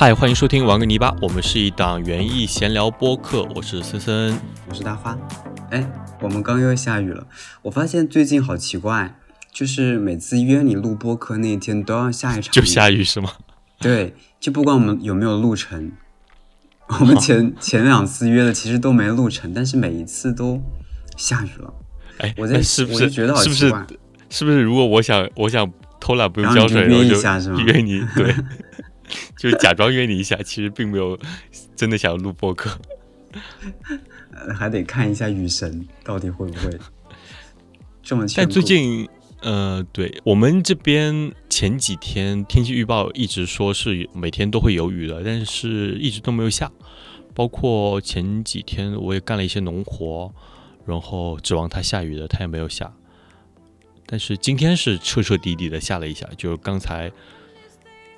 嗨，欢迎收听玩个泥巴，我们是一档园艺闲聊播客，我是森森，我是大花。哎，我们刚又下雨了，我发现最近好奇怪，就是每次约你录播客那一天都要下一场，就下雨是吗？对，就不管我们有没有录成，我们前 前两次约的其实都没录成，但是每一次都下雨了。哎，我在是不是我就觉得好是不是奇怪，是不是？如果我想我想偷懒不用浇水，然后约一就下是吗约你，对，就假装约你一下，其实并没有真的想录播客。呃还得看一下雨神到底会不会这么但最近，呃，对我们这边前几天天气预报一直说是每天都会有雨的，但是一直都没有下。包括前几天我也干了一些农活，然后指望它下雨的，它也没有下。但是今天是彻彻底底的下了一下，就是刚才，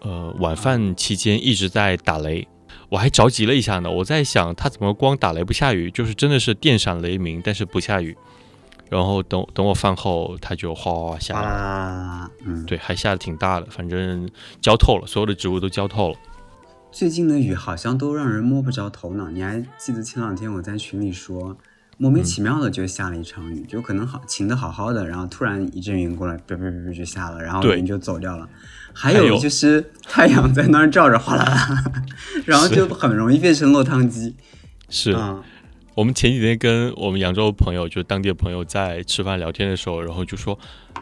呃，晚饭期间一直在打雷，我还着急了一下呢。我在想，它怎么光打雷不下雨？就是真的是电闪雷鸣，但是不下雨。然后等等我饭后，它就哗哗哗下了。嗯，对，还下的挺大的，反正浇透了，所有的植物都浇透了。最近的雨好像都让人摸不着头脑。你还记得前两天我在群里说，莫名其妙的就下了一场雨，就可能好晴的好好的，然后突然一阵云过来，啪啪啪啪就下了，然后对云就走掉了。还还有有就是太阳在那儿照着，哗啦啦，然后就很容易变成落汤鸡。是、嗯，我们前几天跟我们扬州朋友，就当地的朋友在吃饭聊天的时候，然后就说，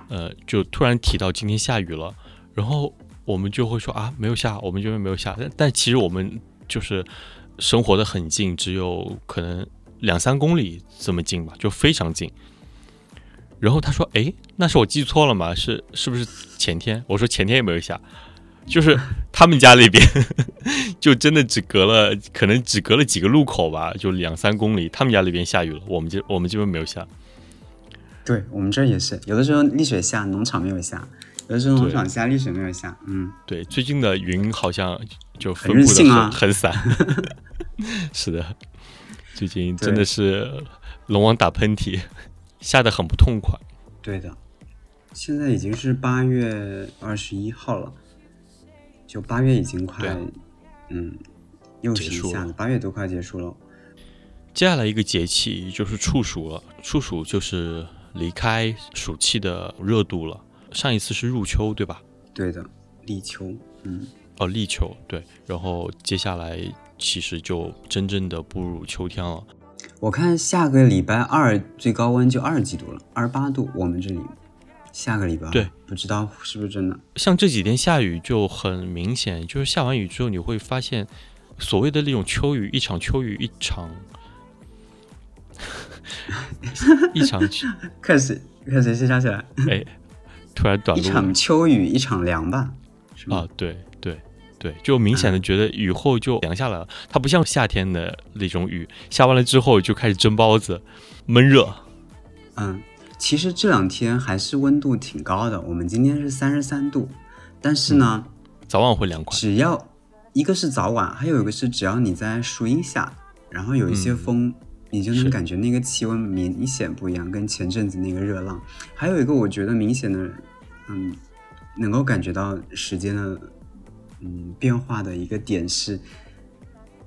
呃，就突然提到今天下雨了，然后我们就会说啊，没有下，我们这边没有下，但但其实我们就是生活的很近，只有可能两三公里这么近吧，就非常近。然后他说：“哎，那是我记错了吗？是是不是前天？”我说：“前天也没有下，就是他们家那边 就真的只隔了，可能只隔了几个路口吧，就两三公里，他们家那边下雨了，我们这我们这边没有下。对我们这也是，有的时候丽水下，农场没有下；有的时候农场下，丽水没有下。嗯，对，最近的云好像就分布的很、很散。是的，最近真的是龙王打喷嚏，下的很不痛快。对的。现在已经是八月二十一号了，就八月已经快，嗯，又是下子，八月都快结束了。接下来一个节气就是处暑了，处暑就是离开暑气的热度了。上一次是入秋，对吧？对的，立秋，嗯，哦，立秋，对。然后接下来其实就真正的步入秋天了。我看下个礼拜二最高温就二十几度了，二十八度，我们这里。下个礼拜二对，不知道是不是真的。像这几天下雨就很明显，就是下完雨之后你会发现，所谓的那种秋雨，一场秋雨，一场 一场看谁看谁先想起来，哎，突然短路了一场秋雨一场凉吧，是吗？啊，对对对，就明显的觉得雨后就凉下来了。它不像夏天的那种雨，下完了之后就开始蒸包子，闷热。嗯，其实这两天还是温度挺高的，我们今天是三十三度，但是呢，早晚会凉快。只要一个是早晚，还有一个是只要你在树荫下，然后有一些嗯风，你就能感觉那个气温明显不一样，跟前阵子那个热浪。还有一个我觉得明显的，嗯，能够感觉到时间的嗯变化的一个点是，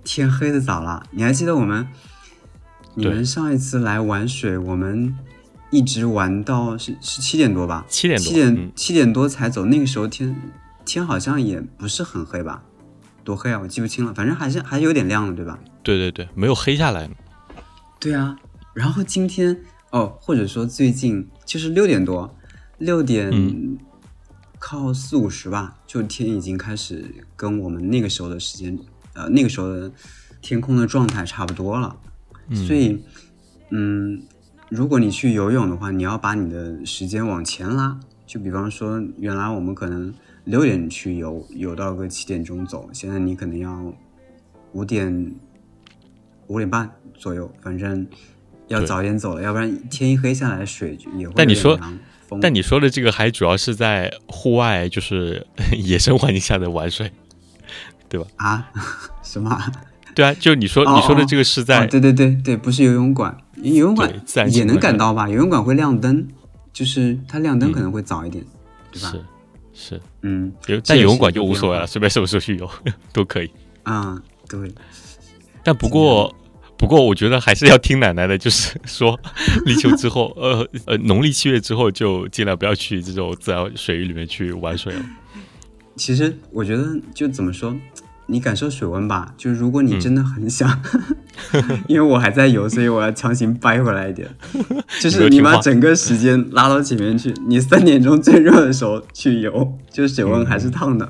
天黑的早了。你还记得我们你们上一次来玩水，我们一直玩到是是七点多吧？七点多七点、嗯七点多才走。那个时候天天好像也不是很黑吧？多黑啊，我记不清了。反正还是还有点亮的，对吧？对对对，没有黑下来。对啊。然后今天哦，或者说最近就是六点多，六点嗯靠四五十吧，就天已经开始跟我们那个时候的时间，呃，那个时候的天空的状态差不多了。嗯所以，嗯，如果你去游泳的话，你要把你的时间往前拉。就比方说，原来我们可能六点去游，游到个七点钟走，现在你可能要五点五点半左右，反正要早点走了，要不然天一黑下来，水也会但你说有点凉风但你说的这个还主要是在户外，就是 野生环境下的玩水，对吧？啊什么啊？对啊，就你说哦你说的这个是在哦，对对对对，不是游泳馆，游泳馆也能赶到吧？游泳馆会亮灯，就是它亮灯嗯可能会早一点，对吧？是是，嗯游这也是但游泳馆就无所谓了，随便什么时候去游 都可以。啊，对，但不过，不过我觉得还是要听奶奶的，就是 说立秋之后，呃呃，农历七月之后就尽量不要去这种自然水域里面去玩水了。其实我觉得就怎么说，你感受水温吧。就是如果你嗯真的很想，因为我还在游，所以我要强行掰回来一点。就是你把整个时间拉到前面去，你三点钟最热的时候去游，就是水温还是烫的，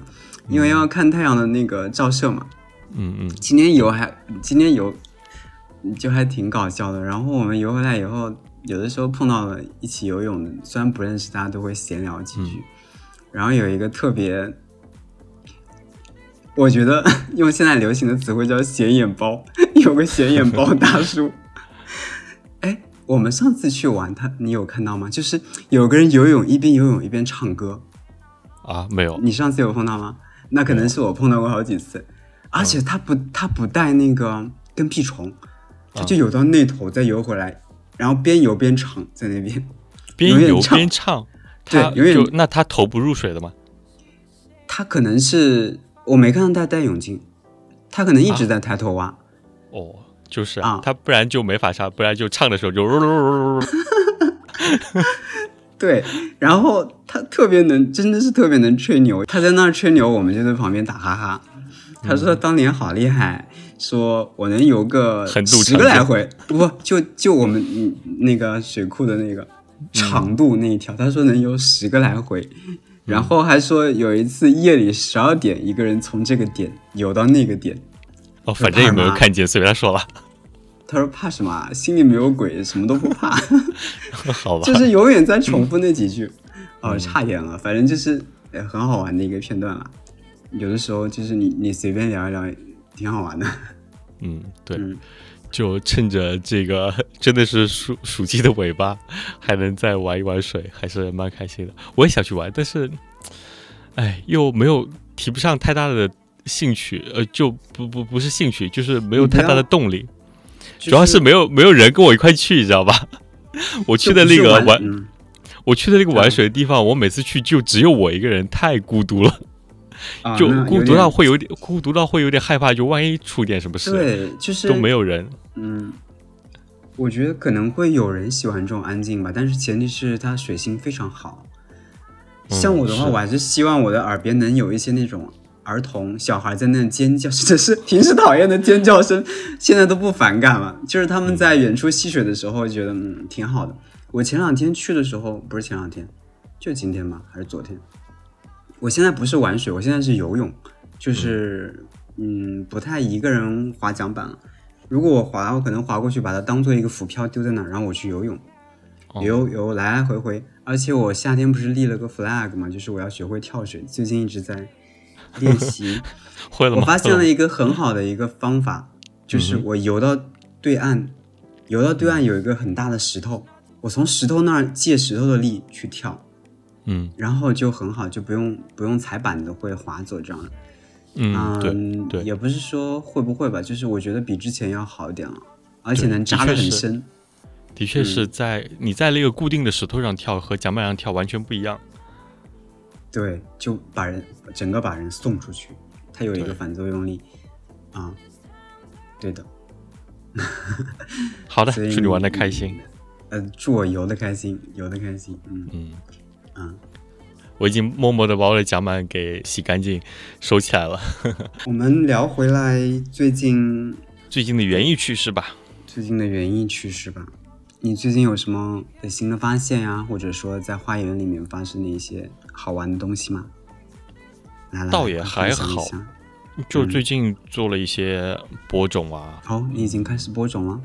因为要看太阳的那个照射嘛。嗯嗯今天游还今天游就还挺搞笑的。然后我们游回来以后，有的时候碰到了一起游泳的，虽然不认识，大家都会闲聊几句。然后有一个特别，我觉得 用现在流行的词汇叫“显眼包”，有个显眼包大叔。哎，我们上次去玩他，你有看到吗？就是有个人游泳一边游泳一边唱歌，啊，没有，你上次有碰到吗？那可能是我碰到过好几次，而且他不他不带那个跟屁虫，他就游到那头再游回来，然后边游边唱在那边。边游边唱，他对永远就那他头不入水的吗？他可能是我没看到他戴泳镜，他可能一直在抬头蛙。哦，就是啊他不然就没法唱，不然就唱的时候就 对，然后他特别能，真的是特别能吹牛。他在那儿吹牛，我们就在旁边打哈哈。他说当年好厉害，说我能游个十个来回，不不，就就我们嗯那个水库的那个长度那一条，他说能游十个来回。然后还说有一次夜里十二点，一个人从这个点游到那个点，哦，反正也没有看见，随便他说了，他说怕什么啊？心里没有鬼，什么都不怕。好吧，就是永远在重复那几句，哦，差远了，反正就是呃很好玩的一个片段了。有的时候就是你你随便聊一聊，挺好玩的。嗯，对，嗯就趁着这个 真的是暑暑季的尾巴，还能再玩一玩水，还是蛮开心的。我也想去玩，但是，哎，又没有提不上太大的兴趣，呃，就不不不是兴趣，就是没有太大的动力，主要是没有没有人跟我一块去，你知道吧？我去的那个玩，嗯，我去的那个嗯玩水的地方，我每次去就只有我一个人，太孤独了，就孤独到点会有点孤独到会有点害怕，就万一出点什么事，对，就是都没有人。嗯，我觉得可能会有人喜欢这种安静吧，但是前提是他水性非常好。嗯像我的话，是我还是希望我的耳边能有一些那种儿童、小孩在那尖叫，只是平时讨厌的尖叫声，现在都不反感了。就是他们在远处戏水的时候，觉得嗯挺好的。我前两天去的时候，不是前两天，就今天吧，还是昨天？我现在不是玩水，我现在是游泳，就是嗯不太一个人划桨板了。如果我划，我可能划过去，把它当做一个浮漂丢在那儿，然后我去游泳，哦游游来来回回。而且我夏天不是立了个 flag 嘛，就是我要学会跳水，最近一直在练习。会了吗？我发现了一个很好的一个方法，就是嗯我游到对岸，游到对岸有一个很大的石头，我从石头那儿借石头的力去跳，嗯然后就很好，就不用不用踩板子会滑走这样的。嗯，对也不是说会不会吧，就是我觉得比之前要好一点了，而且能扎得的很深。的确嗯是在你在那个固定的石头上跳和桨板上跳完全不一样。对，就把人整个把人送出去，它有一个反作用力啊。对的，好的，祝你玩的开心。呃，祝我游的开心，游的开心。嗯嗯嗯，我已经默默的把我的甲板给洗干净，收起来了。我们聊回来最近最近的园艺趣事吧，最近的园艺趣事吧。你最近有什么新的发现呀？或者说在花园里面发生的一些好玩的东西吗？来来，倒也还好就最近做了一些播种啊，哦，你已经开始播种了。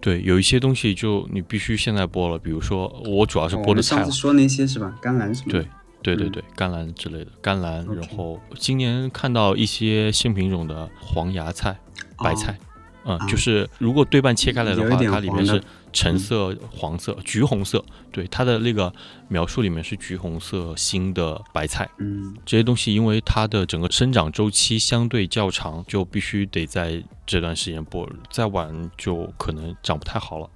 对，有一些东西就你必须现在播了，比如说我主要是播的菜了们上次，说那些是吧？甘蓝什么对对对对，甘蓝之类的甘蓝，然后今年看到一些新品种的黄芽菜、白菜，嗯，啊。就是如果对半切开来的话，它里面是橙色、黄色、橘红色，对，它的那个描述里面是橘红色新的白菜。嗯，这些东西因为它的整个生长周期相对较长，就必须得在这段时间播，再晚就可能长不太好了。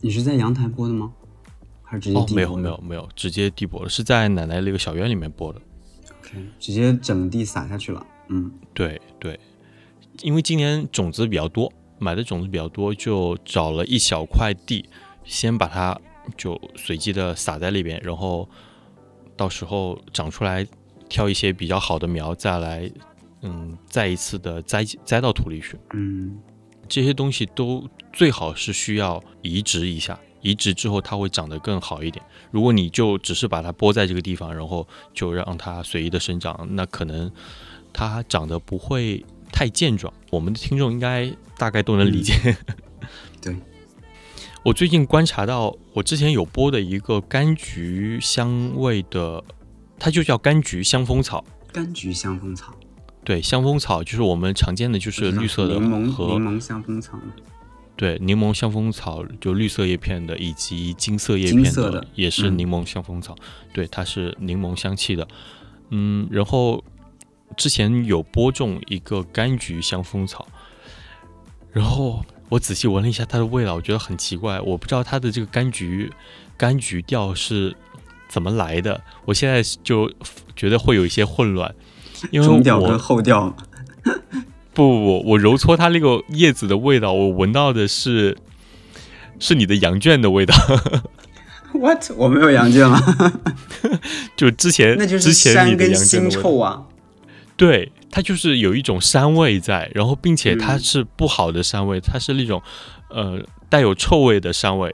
你是在阳台播的吗？还是直接哦，地没有没有没有，直接地播的，是在奶奶那个小院里面播的。OK，直接整地撒下去了。嗯，对对，因为今年种子比较多，买的种子比较多，就找了一小块地，先把它就随机的撒在里边，然后到时候长出来，挑一些比较好的苗，再来，嗯，再一次的栽栽到土里去。嗯，这些东西都最好是需要移植一下，移植之后它会长得更好一点。如果你就只是把它播在这个地方，然后就让它随意的生长，那可能它长得不会太健壮。我们的听众应该大概都能理解。对，我最近观察到，我之前有播的一个柑橘香味的，它就叫柑橘香风草。柑橘香风草，对，香风草就是我们常见的，就是绿色的柠檬和柠檬香风草。对，柠檬香风草就绿色叶片的，以及金色叶片的也是嗯柠檬香风草。对，它是柠檬香气的。嗯，然后之前有播种一个柑橘香蜂草，然后我仔细闻了一下它的味道，我觉得很奇怪，我不知道它的这个柑橘柑橘调是怎么来的。我现在就觉得会有一些混乱，因为我中调跟后调。不 不不，我揉搓它那个叶子的味道，我闻到的是是你的羊圈的味道。What？我没有羊圈啊，就之前那就是之前山跟你的羊圈臭啊。对，它就是有一种膻味在，然后并且它嗯是不好的膻味，它是那种呃带有臭味的膻味，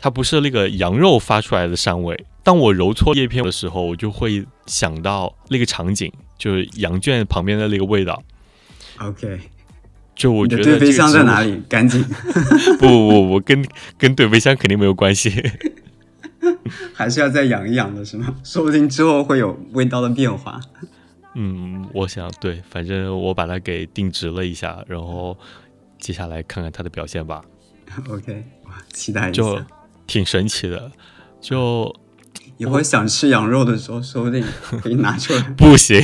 它不是那个羊肉发出来的膻味。当我揉搓叶片的时候，我就会想到那个场景，就是羊圈旁边的那个味道。OK，就我觉得这个的对飞箱在哪里？赶紧，不不不，我跟跟对飞箱肯定没有关系。还是要再养一养的是吗？说不定之后会有味道的变化。嗯，我想对，反正我把它给定值了一下，然后接下来看看它的表现吧，OK，期待一就。挺神奇的。就以后想吃羊肉的时候，说不定可以拿出来。不行，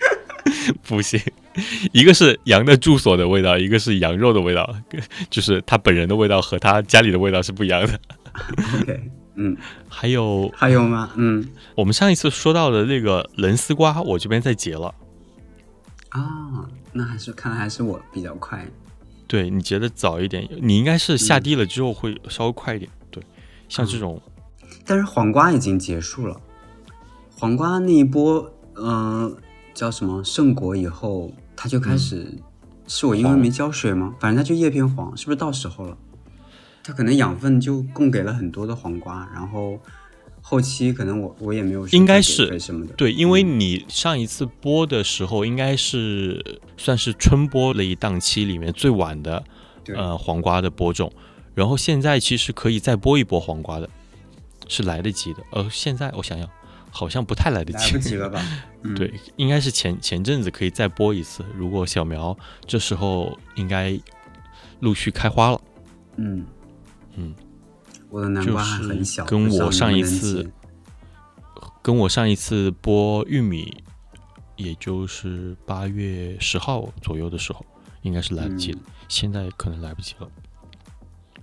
不行，一个是羊的住所的味道，一个是羊肉的味道，就是他本人的味道和他家里的味道是不一样的。OK，嗯，还有还有吗？嗯我们上一次说到的那个棱丝瓜，我这边在结了。啊，那还是看来还是我比较快。对你结的早一点，你应该是下地了之后会稍微快一点。对，像这种但是黄瓜已经结束了，黄瓜那一波，嗯、叫什么圣果以后，它就开始，是我因为没浇水吗？反正它就叶片黄，是不是到时候了？它可能养分就供给了很多的黄瓜，然后后期可能我我也没有应该是什么的，对，因为你上一次播的时候，应该是算是春播了一档期里面最晚的呃黄瓜的播种，然后现在其实可以再播一波黄瓜的，是来得及的。呃，现在我想想，好像不太来得及，来不及了吧？嗯，对，应该是前前阵子可以再播一次。如果小苗这时候应该陆续开花了，嗯嗯，我的南瓜还很小，跟我上一次跟我上一次播玉米，也就是八月十号左右的时候，应该是来不及的。现在可能来不及了。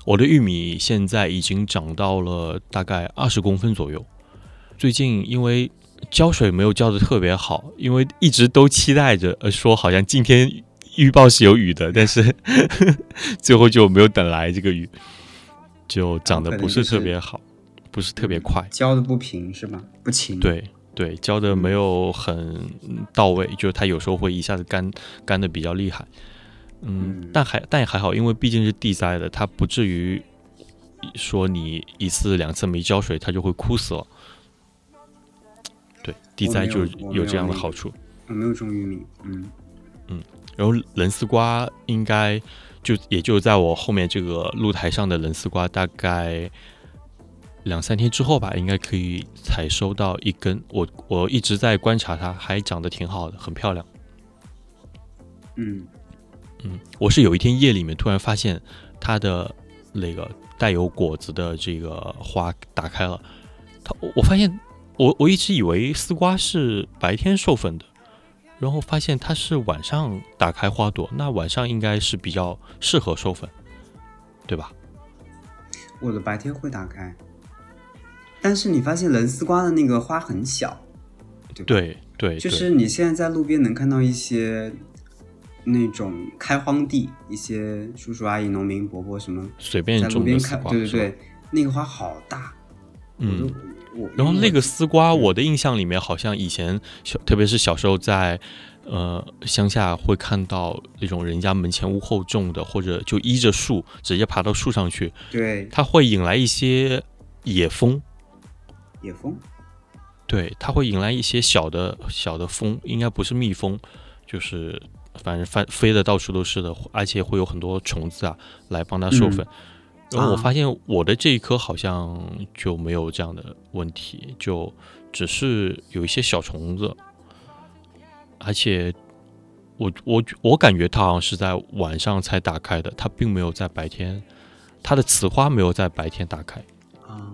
我的玉米现在已经长到了大概二十公分左右。最近因为浇水没有浇的特别好，因为一直都期待着，呃，说好像今天预报是有雨的，但是 最后就没有等来这个雨，就长得不是特别好，不是特别快。浇的不平是吧？不勤。，对对，浇的没有很嗯到位，就是它有时候会一下子干干的比较厉害。嗯，嗯但还但也还好，因为毕竟是地栽的，它不至于说你一次两次没浇水，它就会枯死了。对，地栽就没有这样的好处。我没有种玉米。嗯嗯然后人丝瓜应该就也就在我后面这个露台上的冷丝瓜，大概两三天之后吧，应该可以采收到一根。我我一直在观察它，还长得挺好的，很漂亮。嗯嗯，我是有一天夜里面突然发现它的那个带有果子的这个花打开了，它我我发现我我一直以为丝瓜是白天授粉的，然后发现它是晚上打开花朵，那晚上应该是比较适合授粉，对吧？我的白天会打开，但是你发现人丝瓜的那个花很小，对？对对，就是你现在在路边能看到一些那种开荒地，一些叔叔阿姨、农民伯伯什么随便在路边开，对对对，那个花好大，我嗯然后那个丝瓜，嗯。我的印象里面好像以前小，特别是小时候在呃乡下会看到那种人家门前屋后种的，或者就依着树直接爬到树上去，对。它会引来一些野蜂，野蜂，对，它会引来一些小的小的蜂，应该不是蜜蜂，就是反正翻飞的到处都是的，而且会有很多虫子啊来帮它授粉。然后我啊发现我的这一颗好像就没有这样的问题，就只是有一些小虫子，而且我我我感觉它好像是在晚上才打开的，它并没有在白天，它的雌花没有在白天打开。啊，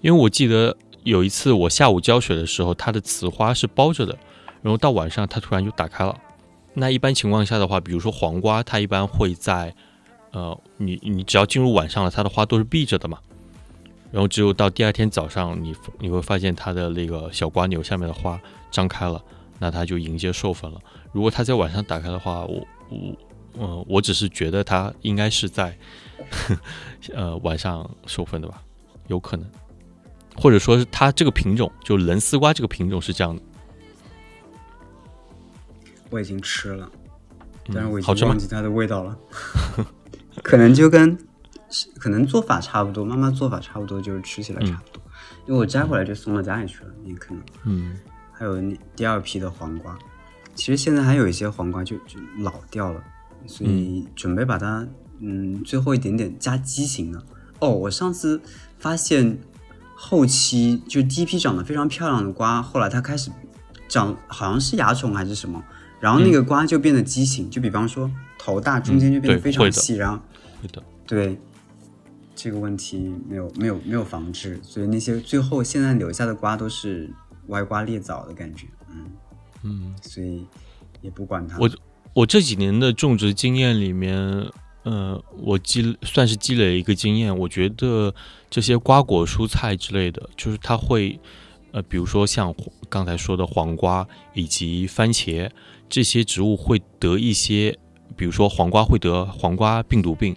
因为我记得有一次我下午浇水的时候，它的雌花是包着的，然后到晚上它突然就打开了。那一般情况下的话，比如说黄瓜，它一般会在，呃，你你只要进入晚上了，它的花都是闭着的嘛。然后只有到第二天早上，你你会发现它的那个小瓜牛下面的花张开了，那它就迎接授粉了。如果它在晚上打开的话，我我嗯、我只是觉得它应该是在 呃晚上授粉的吧，有可能。或者说是它这个品种，就人丝瓜这个品种是这样的，我已经吃了，嗯但是我已？经忘记它的味道了。可能就跟可能做法差不多，妈妈做法差不多，就是吃起来差不多。因为我摘回来就送到家里去了，也可能。嗯还有那第二批的黄瓜，其实现在还有一些黄瓜就就老掉了，所以准备把它嗯最后一点点加畸形了。哦，我上次发现后期就第一批长得非常漂亮的瓜，后来它开始长好像是蚜虫还是什么，然后那个瓜就变得畸形，就比方说头大，中间就变得非常细，然后会的，对这个问题没有没有没有防治，所以那些最后现在留下的瓜都是歪瓜裂枣的感觉，嗯，嗯，所以也不管它。我我这几年的种植经验里面，呃，我积算是积累一个经验，我觉得这些瓜果蔬菜之类的，就是它会，呃，比如说像刚才说的黄瓜以及番茄这些植物会得一些，比如说黄瓜会得黄瓜病毒病，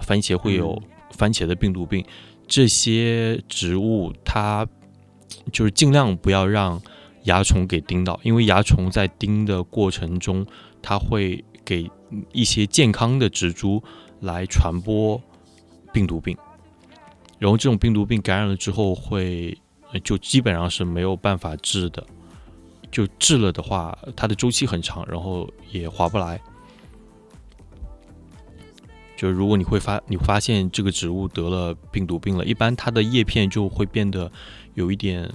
番茄会有番茄的病毒病，这些植物它就是尽量不要让蚜虫给叮到，因为蚜虫在叮的过程中，它会给一些健康的植株来传播病毒病，然后这种病毒病感染了之后会，呃就基本上是没有办法治的，就治了的话，它的周期很长，然后也划不来。就如果你会发，你发现这个植物得了病毒病了，一般它的叶片就会变得有一点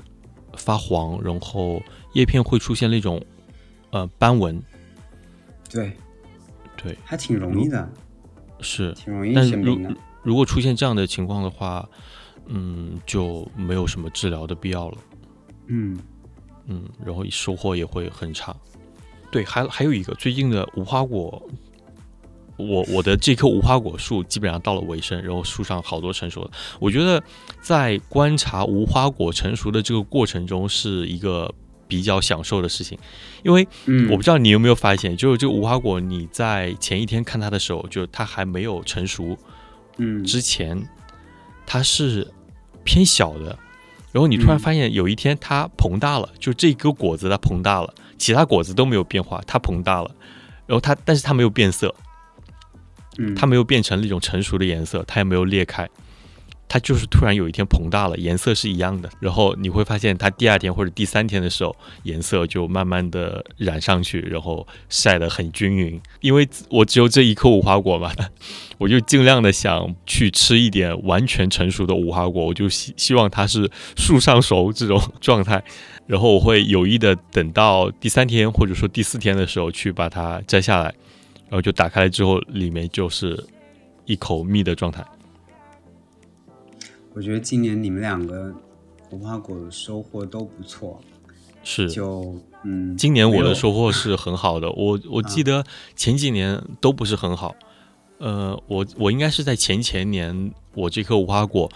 发黄，然后叶片会出现那种呃斑纹，对对，还挺容易的，是。挺容易但如。如果出现这样的情况的话，嗯，就没有什么治疗的必要了，嗯，嗯，然后收获也会很差。对，还还有一个最近的无花果，我我的这棵无花果树基本上到了尾声，然后树上好多成熟的。我觉得在观察无花果成熟的这个过程中是一个比较享受的事情，因为嗯，我不知道你有没有发现，就是这个无花果，你在前一天看它的时候，就它还没有成熟嗯之前，它是偏小的，然后你突然嗯。发现有一天它膨大了，就这颗果子它膨大了，其他果子都没有变化，它膨大了，然后它但是它没有变色，嗯。它没有变成那种成熟的颜色，它也没有裂开，它就是突然有一天膨大了，颜色是一样的。然后你会发现它第二天或者第三天的时候，颜色就慢慢的染上去，然后晒得很均匀。因为我只有这一颗无花果嘛，我就尽量的想去吃一点完全成熟的无花果，我就希希望它是树上熟这种状态。然后我会有意的等到第三天或者说第四天的时候去把它摘下来，然后就打开来之后，里面就是一口蜜的状态。我觉得今年你们两个无花果的收获都不错，是，就嗯，今年我的收获是很好的。我我记得前几年都不是很好，呃，我我应该是在前前年，我这颗无花果，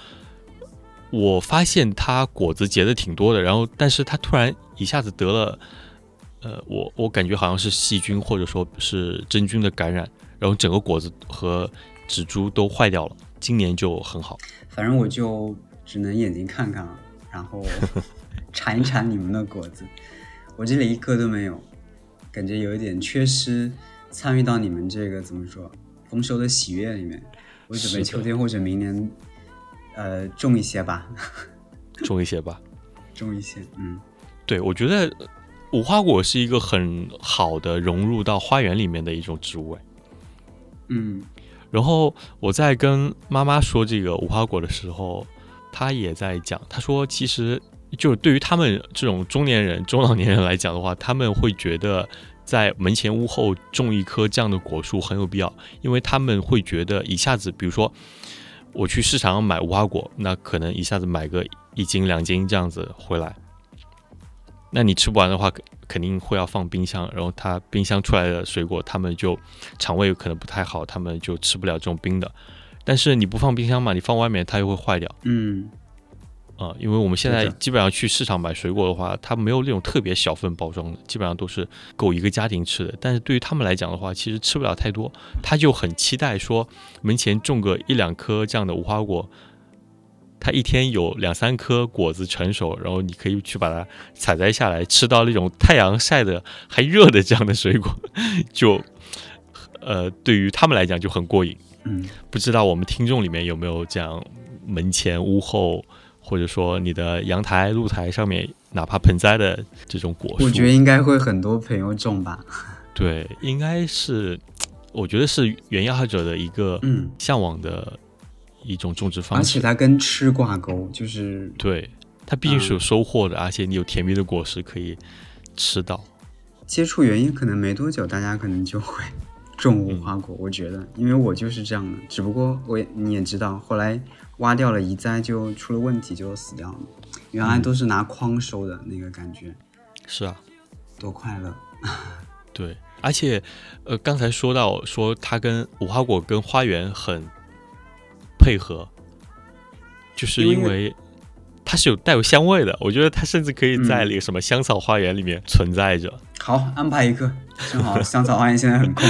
我发现它果子结的挺多的，然后但是它突然一下子得了呃，我我感觉好像是细菌或者说是真菌的感染，然后整个果子和植株都坏掉了。今年就很好，反正我就只能眼睛看看了，然后 尝一尝你们的果子，我这里一颗都没有，感觉有一点缺失，参与到你们这个怎么说丰收的喜悦里面。我准备秋天或者明年，呃，种一些吧，种一些吧，种一些，嗯，对，我觉得无花果是一个很好的融入到花园里面的一种植物，哎，嗯。然后我在跟妈妈说这个无花果的时候，她也在讲，她说其实就是对于他们这种中年人、中老年人来讲的话，他们会觉得在门前屋后种一棵这样的果树很有必要，因为他们会觉得一下子，比如说我去市场买无花果，那可能一下子买个一斤两斤这样子回来，那你吃不完的话。肯定会要放冰箱，然后它冰箱出来的水果，他们就肠胃可能不太好，他们就吃不了这种冰的。但是你不放冰箱嘛，你放外面它又会坏掉。嗯，啊，因为我们现在基本上去市场买水果的话，它没有那种特别小份包装的，基本上都是够一个家庭吃的。但是对于他们来讲的话，其实吃不了太多，他就很期待说门前种个一两颗这样的无花果。它一天有两三颗果子成熟，然后你可以去把它采摘下来，吃到那种太阳晒的还热的这样的水果，就呃，对于他们来讲就很过瘾。嗯，不知道我们听众里面有没有这样门前屋后，或者说你的阳台露台上面，哪怕盆栽的这种果树？我觉得应该会很多朋友种吧。对，应该是，我觉得是原爱好者的一个嗯向往的。一种种植方式，而且它跟吃挂钩，就是对它毕竟是有收获的，而且你有甜蜜的果实可以吃到。接触原因可能没多久，大家可能就会种无花果。我觉得，因为我就是这样的，只不过我也你也知道，后来挖掉了移栽，就出了问题，就死掉了。原来都是拿筐收的那个感觉，是啊，多快乐。对，而且呃，刚才说到说它跟无花果跟花园很。配合，就是因为它是有带有香味的，我觉得它甚至可以在那个什么香草花园里面存在着。好，安排一个，正好 香草花园现在很空。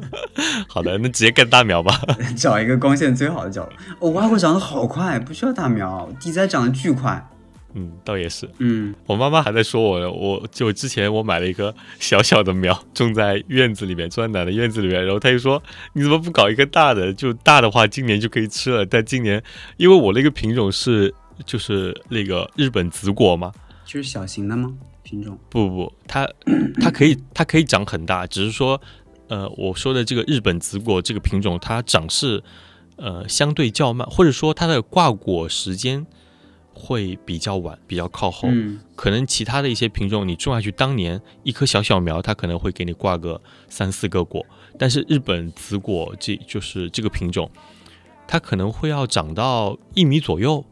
好的，那直接干大苗吧，找一个光线最好的角落。哦，花果长得好快，不需要大苗，地栽长得巨快。嗯，倒也是。嗯，我妈妈还在说我，我就之前我买了一个小小的苗，种在院子里面，种在奶奶院子里面。然后她就说：“你怎么不搞一个大的？就大的话，今年就可以吃了。但今年，因为我那个品种是就是那个日本紫果嘛，就是小型的吗？品种？不不不，它它可以它可以长很大，只是说，呃，我说的这个日本紫果这个品种，它长势呃相对较慢，或者说它的挂果时间。”会比较晚，比较靠后。嗯，可能其他的一些品种，你种下去当年一棵小小苗，它可能会给你挂个三四个果。但是日本紫果，这就是这个品种，它可能会要长到一米左右。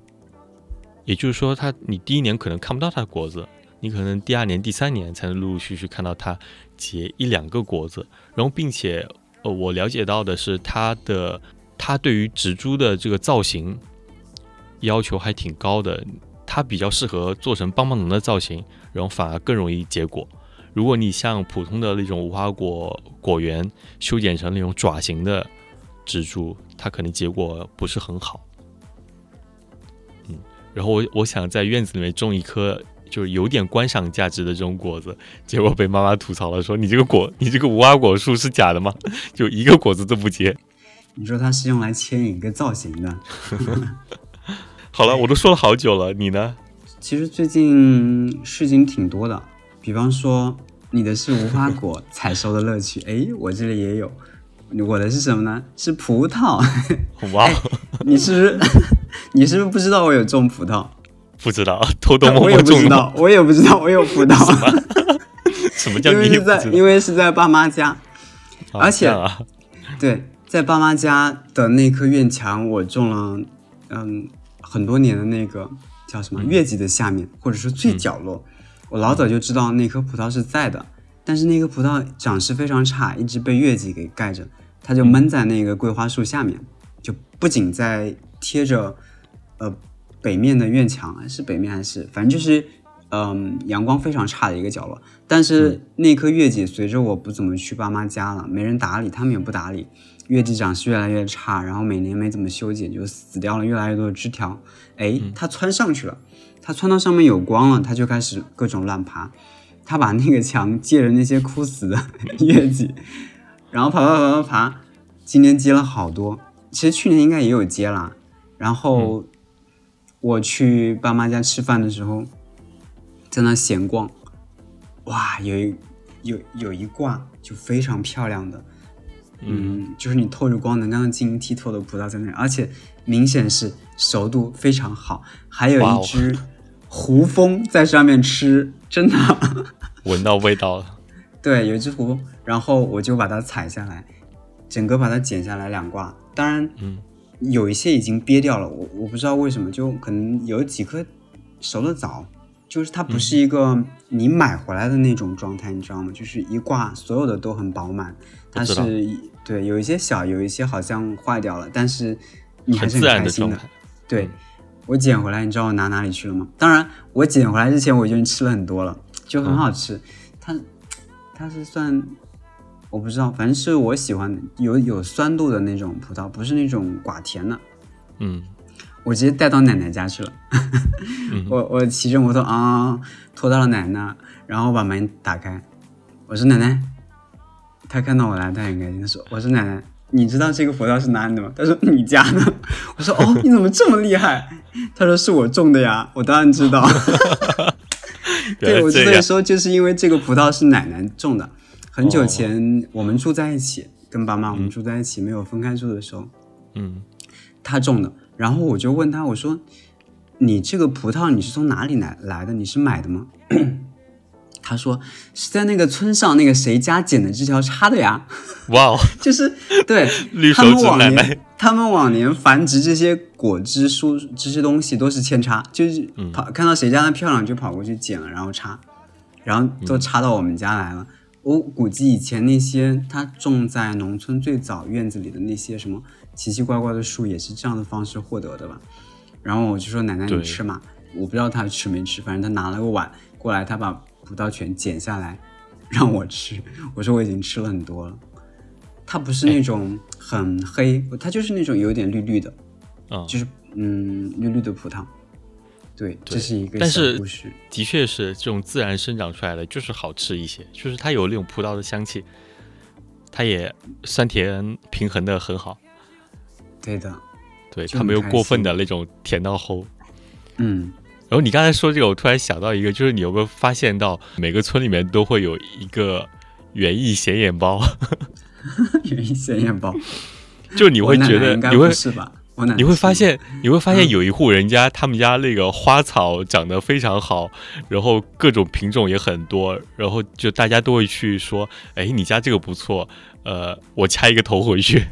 也就是说，它你第一年可能看不到它的果子，你可能第二年、第三年才能陆陆续续看到它结一两个果子。然后，并且，呃，我了解到的是，它的它对于植株的这个造型。要求还挺高的，它比较适合做成棒棒糖的造型，然后反而更容易结果。如果你像普通的那种无花果果园修剪成那种爪形的植株，它可能结果不是很好。嗯，然后我我想在院子里面种一棵就是有点观赏价值的这种果子，结果被妈妈吐槽了，说你这个果，你这个无花果树是假的吗？就一个果子都不结。你说它是用来牵引一个造型的。好了，我都说了好久了，你呢？其实最近事情挺多的，比方说你的是无花果采收的乐趣，哎，我这里也有。我的是什么呢？是葡萄。哇，你是不是 你是不是不知道我有种葡萄？不知道，偷偷摸摸种。我也不知道，我也不知道我有葡萄。什么叫因为是在因为是在爸妈家，而且对，在爸妈家的那棵院墙，我种了，嗯。很多年的那个叫什么月季的下面，或者是最角落，我老早就知道那棵葡萄是在的，但是那棵葡萄长势非常差，一直被月季给盖着，它就闷在那个桂花树下面，就不仅在贴着呃北面的院墙，是北面还是反正就是嗯，阳光非常差的一个角落。但是那棵月季随着我不怎么去爸妈家了，没人打理，他们也不打理，月季长势越来越差，然后每年没怎么修剪，就死掉了越来越多的枝条。哎，它窜上去了，它窜到上面有光了，它就开始各种乱爬。它把那个墙借着那些枯死的 月季，然后爬爬爬爬爬，今年结了好多。其实去年应该也有结啦。然后我去爸妈家吃饭的时候。在那闲逛，哇，有一有有一挂就非常漂亮的，嗯，就是你透着光能看到晶莹剔透的葡萄在那，而且明显是熟度非常好，还有一只胡蜂在上面吃，真的，闻到味道了。对，有一只胡蜂，然后我就把它采下来，整个把它剪下来两挂，当然，嗯，有一些已经憋掉了，我我不知道为什么，就可能有几颗熟的早。就是它不是一个你买回来的那种状态，你知道吗？就是一挂所有的都很饱满，它是对有一些小，有一些好像坏掉了，但是你还是很开心的。对，我捡回来，你知道我拿哪里去了吗？当然，我捡回来之前我已经吃了很多了，就很好吃。它它是算我不知道，反正是我喜欢的，有有酸度的那种葡萄，不是那种寡甜的。嗯。我直接带到奶奶家去了，我我骑着摩托啊，拖到了奶奶，然后把门打开，我说奶奶，他看到我来，他很开心，他说我说奶奶，你知道这个葡萄是哪里的吗？他说你家的，我说哦，你怎么这么厉害？他说是我种的呀，我当然知道，对我所以说就是因为这个葡萄是奶奶种的，很久前我们住在一起，跟爸妈我们住在一起没有分开住的时候，嗯，他种的。然后我就问他，我说：“你这个葡萄你是从哪里来来的？你是买的吗？”他说：“是在那个村上那个谁家捡的枝条插的呀。”哇哦，就是 对，他们往年他们往年繁殖这些果汁蔬这些东西都是扦插，就是跑看到谁家的漂亮就跑过去捡了，然后插，然后都插到我们家来了。我估计以前那些他种在农村最早院子里的那些什么。奇奇怪怪的树也是这样的方式获得的吧？然后我就说：“奶奶，你吃嘛。”我不知道他吃没吃，反正他拿了个碗过来，他把葡萄全剪下来让我吃。我说我已经吃了很多了。它不是那种很黑，它就是那种有点绿绿的，嗯就是嗯绿绿的葡萄。对，这是一个但是的确是这种自然生长出来的，就是好吃一些，就是它有那种葡萄的香气，它也酸甜平衡的很好。对的，对它没有过分的那种甜到齁，嗯。然后你刚才说这个，我突然想到一个，就是你有没有发现到每个村里面都会有一个园艺显眼包？园艺显眼包，就你会觉得你会是吧？你会发现你会发现有一户人家，他们家那个花草长得非常好，然后各种品种也很多，然后就大家都会去说，哎，你家这个不错，呃，我掐一个头回去。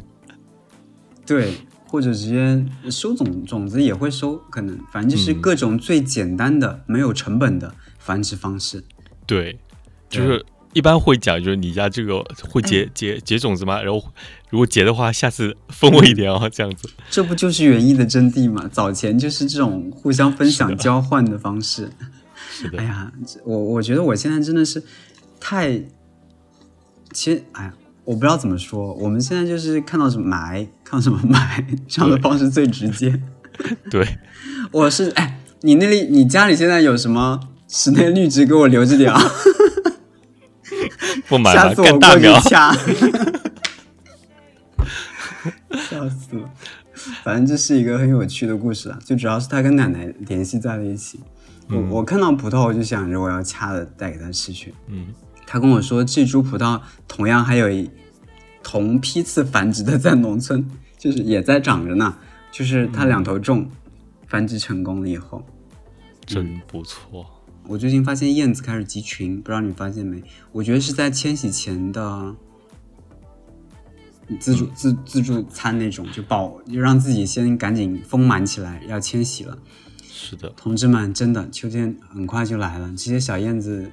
对，或者直接收种种子也会收，可能反正就是各种最简单的、没有成本的繁殖方式。对，就是一般会讲，就是你家这个会结结结种子吗？然后如果结的话，下次分我一点哦，这样子。这不就是园艺的真谛吗？早前就是这种互相分享、交换的方式。是的。哎呀，我我觉得我现在真的是太，其实哎呀。我不知道怎么说，我们现在就是看到什么买，看到什么买，这样的方式最直接。对，我是哎，你那里你家里现在有什么室内绿植给我留着点啊？不买了，下次我过去掐。笑死了，反正这是一个很有趣的故事啊，就主要是他跟奶奶联系在了一起。我我看到葡萄，我就想着我要掐了带给他吃去。嗯。他跟我说，这株葡萄同样还有同批次繁殖的在农村，就是也在长着呢。就是它两头种，繁殖成功了以后，真不错。我最近发现燕子开始集群，不知道你发现没？我觉得是在迁徙前的自助自自助餐那种，就保就让自己先赶紧丰满起来，要迁徙了。是的，同志们，真的秋天很快就来了，这些小燕子。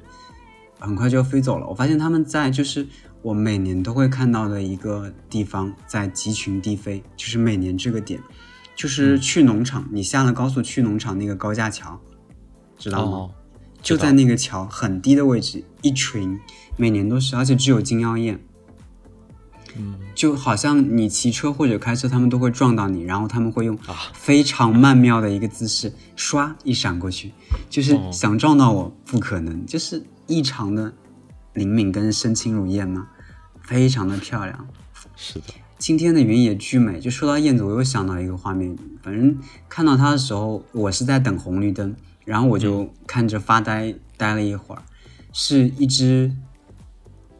很快就要飞走了。我发现他们在就是我每年都会看到的一个地方在集群低飞，就是每年这个点，就是去农场。你下了高速去农场那个高架桥，知道吗？就在那个桥很低的位置，一群，每年都是，而且只有金腰燕。嗯，就好像你骑车或者开车，他们都会撞到你，然后他们会用啊非常曼妙的一个姿势，唰一闪过去，就是哦想撞到我不可能，就是异常的灵敏跟身轻如燕嘛，非常的漂亮。是的，今天的云也巨美。就说到燕子，我又想到一个画面，反正看到它的时候，我是在等红绿灯，然后我就看着发呆，呆了一会儿，是一只，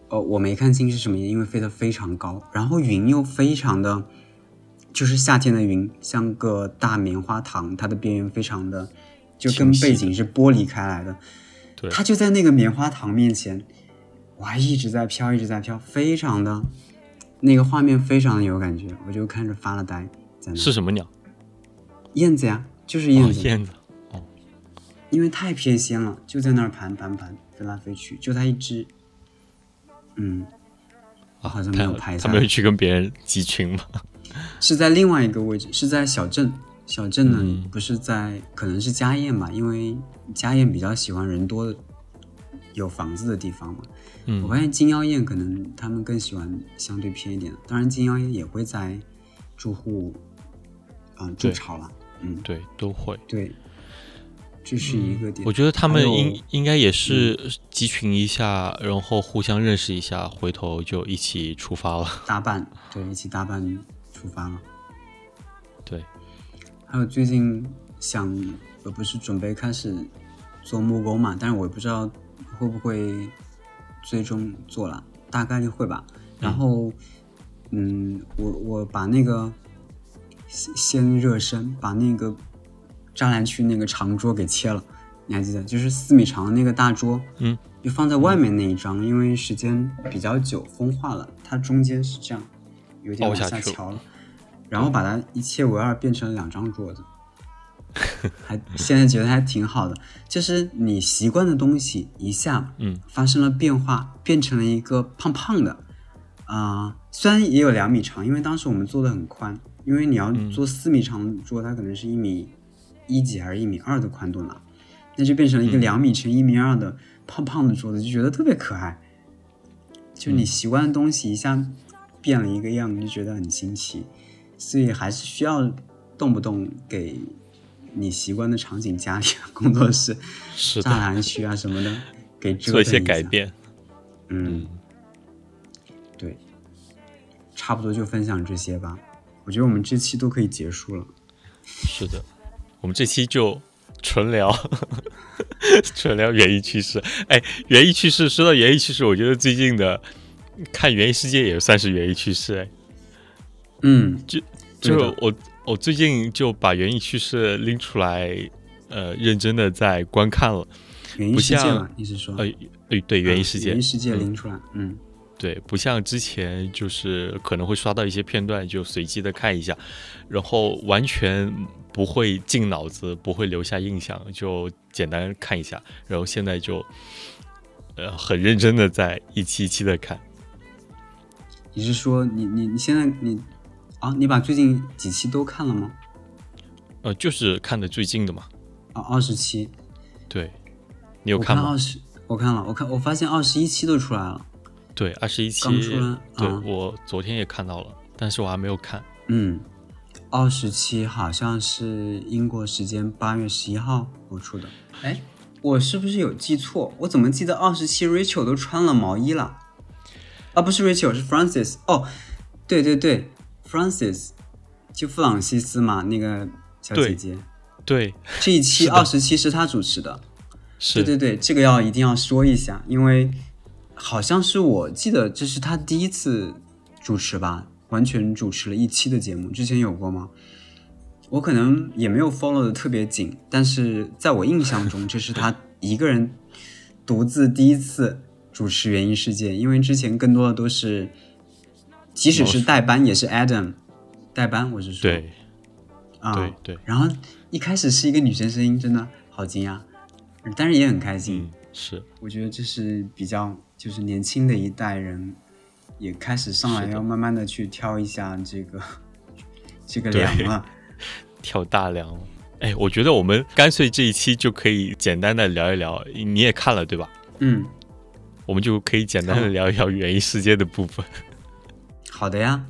呃，我没看清是什么颜，因为飞得非常高，然后云又非常的，就是夏天的云，像个大棉花糖，它的边缘非常的，就跟背景是剥离开来的，对，它就在那个棉花糖面前，我还一直在飘，一直在飘，非常的，那个画面非常的有感觉，我就看着发了呆，在那是什么鸟？燕子呀，就是哦燕子，燕子哦。因为太偏心了，就在那儿盘盘盘飞来飞去，就它一只，嗯，啊，好像没有拍下来他没有去跟别人集群吗？是在另外一个位置，是在小镇。小镇呢，嗯不是在，可能是家宴吧，因为家宴比较喜欢人多的、有房子的地方嘛。嗯我嗯，发现金腰燕可能他们更喜欢相对偏一点的，当然金腰燕也会在住户啊、筑对巢了。嗯，对，都会。对，这是一个点。我觉得他们应应该也是集群一下，然后互相认识一下，回头就一起出发了。搭伴，对，一起搭伴出发了。对，还有最近想，我不是准备开始做木工嘛，但是我也不知道会不会最终做了，大概率会吧。然后，嗯，我我把那个先先热身，把那个栅栏区那个长桌给切了，你还记得？就是四米长的那个大桌，嗯，就放在外面那一张，因为时间比较久，风化了，它中间是这样，有点往下去了下翘了。然后把它一切为二，变成了两张桌子，还现在觉得还挺好的。就是你习惯的东西一下，嗯，发生了变化，变成了一个胖胖的，啊、虽然也有两米长，因为当时我们做的很宽，因为你要做四米长的桌，它可能是一米一几还是一米二的宽度呢，那就变成了一个两米乘一米二的胖胖的桌子，就觉得特别可爱。就你习惯的东西一下变了一个样，你就觉得很新奇，所以还是需要动不动给你习惯的场景家里、工作室、是栅的，栏区啊什么的给折做一些。改变。嗯，对，差不多就分享这些吧。我觉得我们这期都可以结束了。是的，我们这期就纯聊，纯聊园艺趋势。哎，园艺趋势，说到园艺趋势，我觉得最近的看园艺世界也算是园艺趋势。哎，嗯，就对的我我最近就把园艺趋势拎出来，呃，认真的在观看了。园艺不像世界嘛，你是说？呃，呃对，园艺世界园艺，世界嗯拎出来，嗯对，不像之前就是可能会刷到一些片段，就随机的看一下，然后完全不会进脑子，不会留下印象，就简单看一下。然后现在就呃很认真的在一期一期的看。你是说你你你现在你啊，你把最近几期都看了吗？呃，就是看的最近的嘛。啊，二十期，对，你有我看吗？二十，我看了，我看我发现二十一期都出来了。对，二十一期刚出来，对、啊我昨天也看到了，但是我还没有看。嗯，二十期好像是英国时间八月十一号播出的。哎，我是不是有记错？我怎么记得二十期 Rachel 都穿了毛衣了？啊，不是 Rachel，是 Francis。哦，对对对，Francis，就弗朗西斯嘛，那个小姐姐。对，这一期二十期是她主持的。是对对对，这个要一定要说一下，因为好像是我记得这是她第一次主持吧，完全主持了一期的节目，之前有过吗？我可能也没有 follow 的特别紧，但是在我印象中，这是她一个人独自第一次主持原因世界，因为之前更多的都是，即使是代班也是 Adam 代班，我是说，对啊，对对，然后一开始是一个女生声音，真的好惊讶，但是也很开心。嗯，是我觉得这是比较就是年轻的一代人也开始上来要慢慢的去挑一下这个这个梁了。挑大梁了。哎，我觉得我们干脆这一期就可以简单的聊一聊，你也看了对吧？嗯，我们就可以简单的聊一聊园艺世界的部分。好的呀，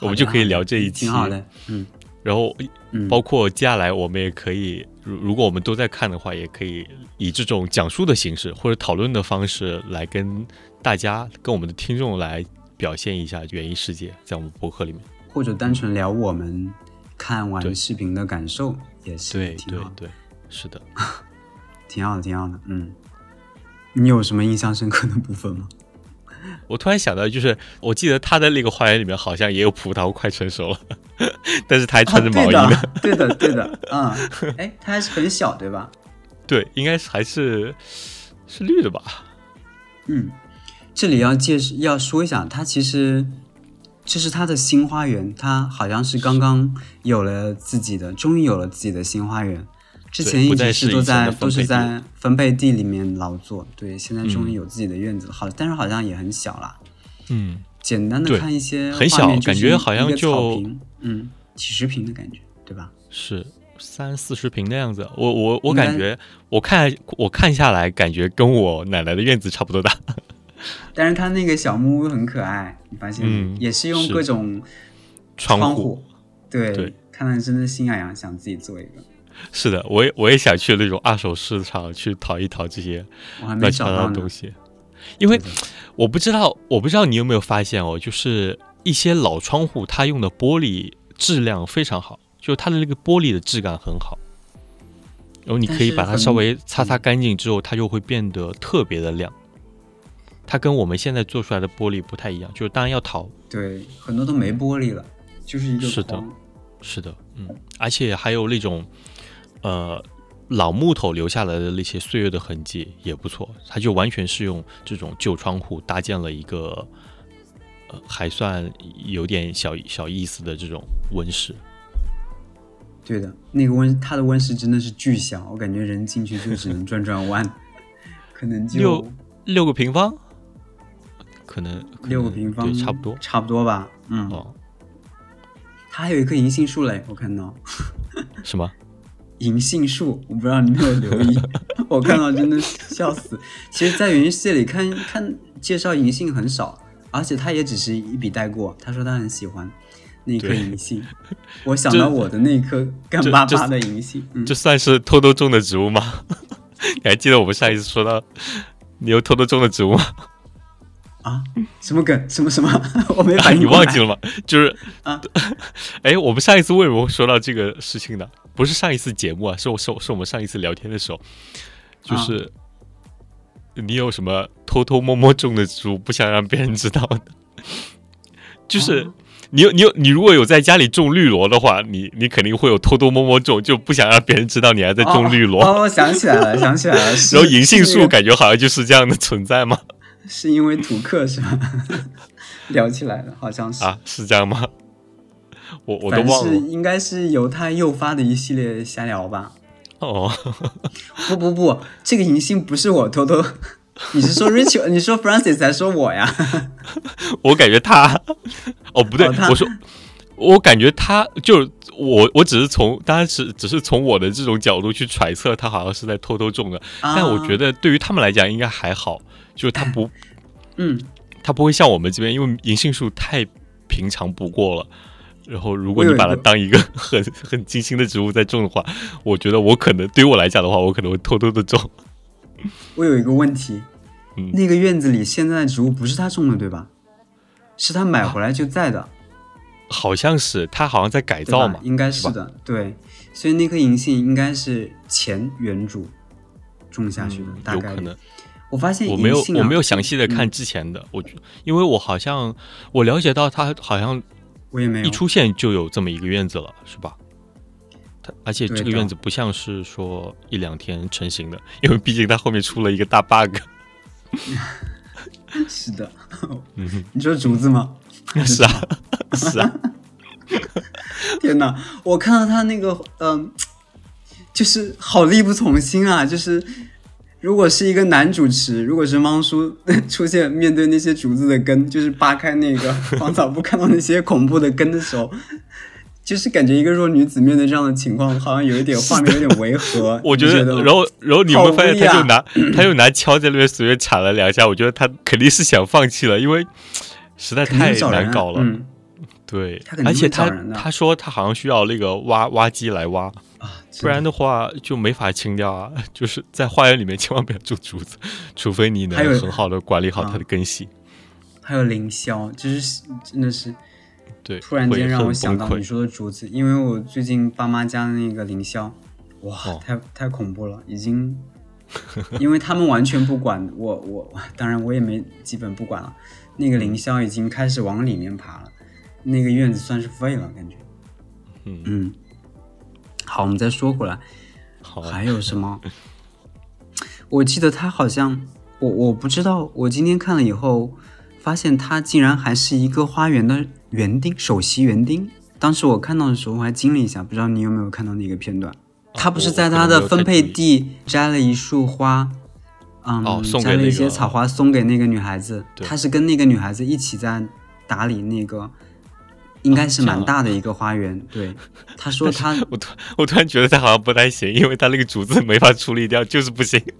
我们就可以聊这一期，挺好的。嗯，然后嗯，包括接下来我们也可以，如如果我们都在看的话，也可以以这种讲述的形式或者讨论的方式来跟大家、跟我们的听众来表现一下园艺世界，在我们博客里面，或者单纯聊我们看完对视频的感受也是对挺好的，对对，是的。挺好的，挺好的。嗯，你有什么印象深刻的部分吗？我突然想到，就是我记得他的那个花园里面好像也有葡萄快成熟了，但是他还穿着毛衣呢。啊、对的，对的，嗯，哎，它还是很小，对吧？对，应该是还是是绿的吧？嗯，这里要介绍要说一下，它其实这是它的新花园，它好像是刚刚有了自己的，终于有了自己的新花园。之前一直是都在都是在分配地里面劳作，对，现在终于有自己的院子了。好，但是好像也很小啦。嗯，简单的看一些很小，感觉好像就嗯几十平的感觉，对吧？是三四十平的样子。我我我感觉我看我看下来，感觉跟我奶奶的院子差不多大。但是它那个小木屋很可爱，你发现嗯，也是用各种窗户，对，看来真的心痒痒，想自己做一个。是的，我也我也想去那种二手市场去淘一淘这些乱七八糟的东西，因为我不知道，我不知道你有没有发现哦，就是一些老窗户它用的玻璃质量非常好，就是它的那个玻璃的质感很好，然后你可以把它稍微擦擦干净之后，它就会变得特别的亮。它跟我们现在做出来的玻璃不太一样，就是当然要淘，对，很多都没玻璃了，就是一个是的，是的，嗯，而且还有那种。呃，老木头留下来的那些岁月的痕迹也不错，它就完全是用这种旧窗户搭建了一个，呃，还算有点小小意思的这种温室。对的，那个温，它的温室真的是巨小，我感觉人进去就只能转转弯，可能就六六个平方，可能六个平方，差不多，差不多吧。嗯，哦，它还有一棵银杏树嘞，我看到。什么？银杏树，我不知道你没有留意，我看到真的笑死。其实，在园艺世界里看看介绍银杏很少，而且他也只是一笔带过。他说他很喜欢那颗银杏，我想到我的那颗干巴巴的银杏，嗯、这算是偷偷种的植物吗？你还记得我们上一次说到你有偷偷种的植物吗？啊，什么梗？什么什么？我没反应、啊、你忘记了吗？就是啊，哎，我们上一次为什么会说到这个事情呢？不是上一次节目啊，是我是是我们上一次聊天的时候，就是、啊、你有什么偷偷摸摸种的植物不想让别人知道的？就是、啊、你有你有你如果有在家里种绿萝的话，你你肯定会有偷偷摸摸种，就不想让别人知道你还在种绿萝。哦，我、哦、想起来了，想起来了。然后银杏树感觉好像就是这样的存在吗？是因为图克是吧？聊起来了，好像是啊，是这样吗？我我都忘了，应该是由他诱发的一系列瞎聊吧。哦，不不不，这个银杏不是我偷偷，你是说 Rachel？你说 Francis 还说我呀？我感觉他，哦不对，哦、我说我感觉他就我我只是从当然只只是从我的这种角度去揣测，他好像是在偷偷种的，啊、但我觉得对于他们来讲应该还好，就是它不，嗯，它不会像我们这边，因为银杏树太平常不过了。然后，如果你把它当一个 很很精心的植物在种的话，我觉得我可能对于我来讲的话，我可能会偷偷的种。我有一个问题，嗯、那个院子里现在的植物不是他种的对吧？是他买回来就在的。啊、好像是他好像在改造嘛，应该是的，对。所以那棵银杏应该是前原主种下去的，嗯、大概有可能。我发现、啊、我没有我没有详细的看之前的，嗯、我因为我好像我了解到他好像。我也没有一出现就有这么一个院子了，是吧？它而且这个院子不像是说一两天成型的，因为毕竟它后面出了一个大 bug。是的，嗯，你说竹子吗？是啊，是啊。天哪！我看到他那个，嗯，就是好力不从心啊！就是如果是一个男主持，如果是汪叔 出现面对那些竹子的根，就是扒开那个 芳草布看到那些恐怖的根的时候，就是感觉一个弱女子面对这样的情况，好像有一点画面有点违和。我觉得，然后然后你好们发现他就拿他就拿锹在那边随便铲了两下，我觉得他肯定是想放弃了，因为实在太难搞了。嗯对而且他他说他好像需要那个挖挖机来挖，啊，不然的话就没法清掉啊。就是在花园里面千万不要种竹子，除非你能很好的管理好它啊的根系。还有凌霄，就是真的是对，突然间让我想。到你说的竹子，因为我最近爸妈家的那个凌霄，哇，哦太太恐怖了，已经，因为他们完全不管我，我当然我也没基本不管了，那个凌霄已经开始往里面爬了，那个院子算是废了，感觉，嗯，嗯，好，我们再说回来，好啊，还有什么？我记得他好像，我我不知道，我今天看了以后，发现他竟然还是一个花园的园丁，首席园丁。当时我看到的时候，我还惊了一下，不知道你有没有看到那个片段？他不是在他的分配地摘了一束花，嗯，摘了一些草花送给那个女孩子。对他是跟那个女孩子一起在打理那个，应该是蛮大的一个花园。对，他说他我突我突然觉得他好像不太行，因为他那个竹子没法处理掉，就是不行。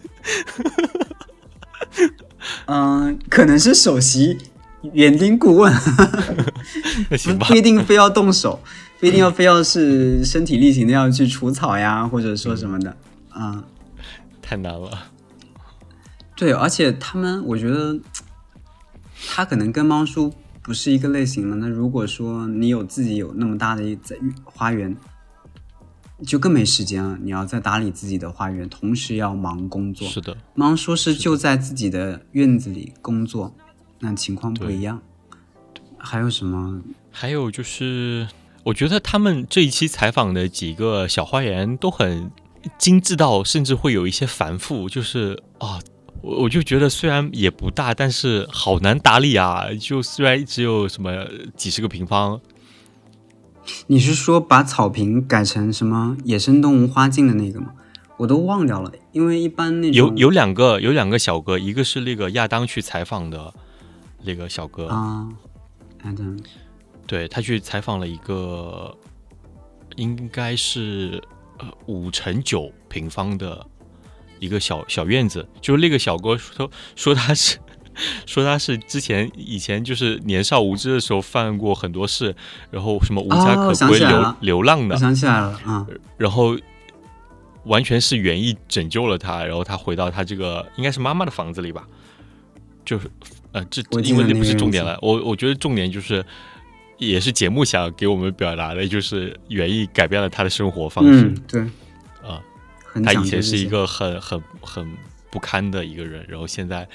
嗯，可能是首席园丁顾问，行吧不，一定非要动手，不一定要非要是身体力行的要去除草呀，或者说什么的。嗯，太难了。对，而且他们，我觉得他可能跟猫叔不是一个类型了。那如果说你有自己有那么大的一在花园，就更没时间了。你要在打理自己的花园，同时要忙工作。是的，忙说是就在自己的院子里工作，那情况不一样。还有什么？还有就是，我觉得他们这一期采访的几个小花园都很精致到，甚至会有一些繁复，就是啊。我我就觉得虽然也不大，但是好难打理啊！就虽然只有什么几十个平方，你是说把草坪改成什么野生动物花径的那个吗？我都忘掉了，因为一般那种有有两个有两个小哥，一个是那个亚当去采访的那个小哥，啊，Adam，对他去采访了一个，应该是呃五乘九平方的一个小小院子，就是那个小哥说说他是 说他是之前以前就是年少无知的时候犯过很多事，然后什么无家可归流、流浪的。我，想起来了啊，然后完全是园艺拯救了他，然后他回到他这个应该是妈妈的房子里吧，就是呃这因为那不是重点了，我我觉得重点就是也是节目想给我们表达的，就是园艺改变了他的生活方式。嗯，对，他以前是一个很很很不堪的一个人，然后现在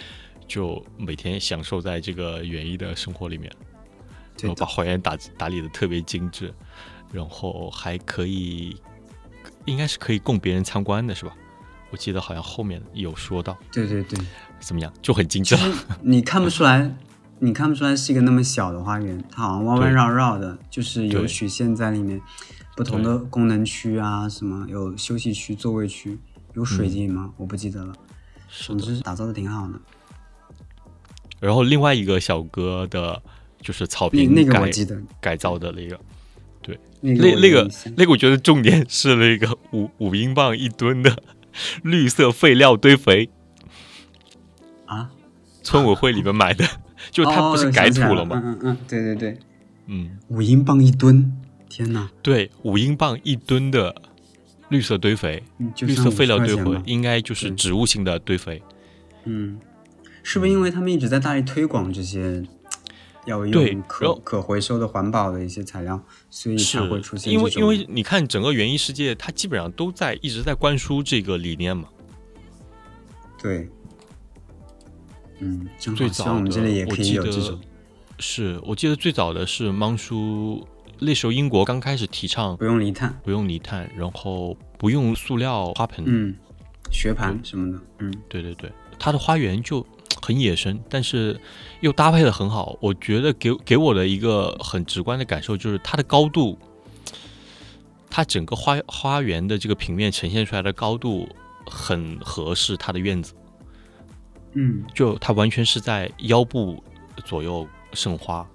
就每天享受在这个园艺的生活里面，然后把花园打打理的特别精致，然后还可以，应该是可以供别人参观的是吧？我记得好像后面有说到，对对对，怎么样，就很精致了。你看不出来，你看不出来是一个那么小的花园，它好像弯弯绕绕的，就是有曲线在里面，不同的功能区啊，什么有休息区、座位区，有水晶吗？我不记得了。总的，之打造的挺好的，然后另外一个小哥的，就是草坪那个改我记得，改造的那个，那个我有那那个那个，我觉得重点是那个五五英镑一吨的绿色废料堆肥，啊，村委会里面买的，就它哦不是改土了吗？嗯嗯嗯，对对对，嗯，五英镑一吨，天哪，对，五英镑一吨的绿色堆肥，绿色算50块废料堆肥应该就是植物性的堆肥。嗯，是不是因为他们一直在大力推广这些要对用可可回收的环保的一些材料，所以是才会出现因为因为你看整个园艺世界，它基本上都在一直在灌输这个理念嘛。对，嗯，正好最早我们这里也可以的我记得有这种，是我记得最早的是芒叔，那时候英国刚开始提倡不用泥炭，不用泥炭，然后不用塑料花盆。嗯，学盘什么的，嗯，对对对，它的花园就很野生，但是又搭配的很好。我觉得给给我的一个很直观的感受就是它的高度，它整个花花园的这个平面呈现出来的高度很合适它的院子，嗯，就它完全是在腰部左右盛花，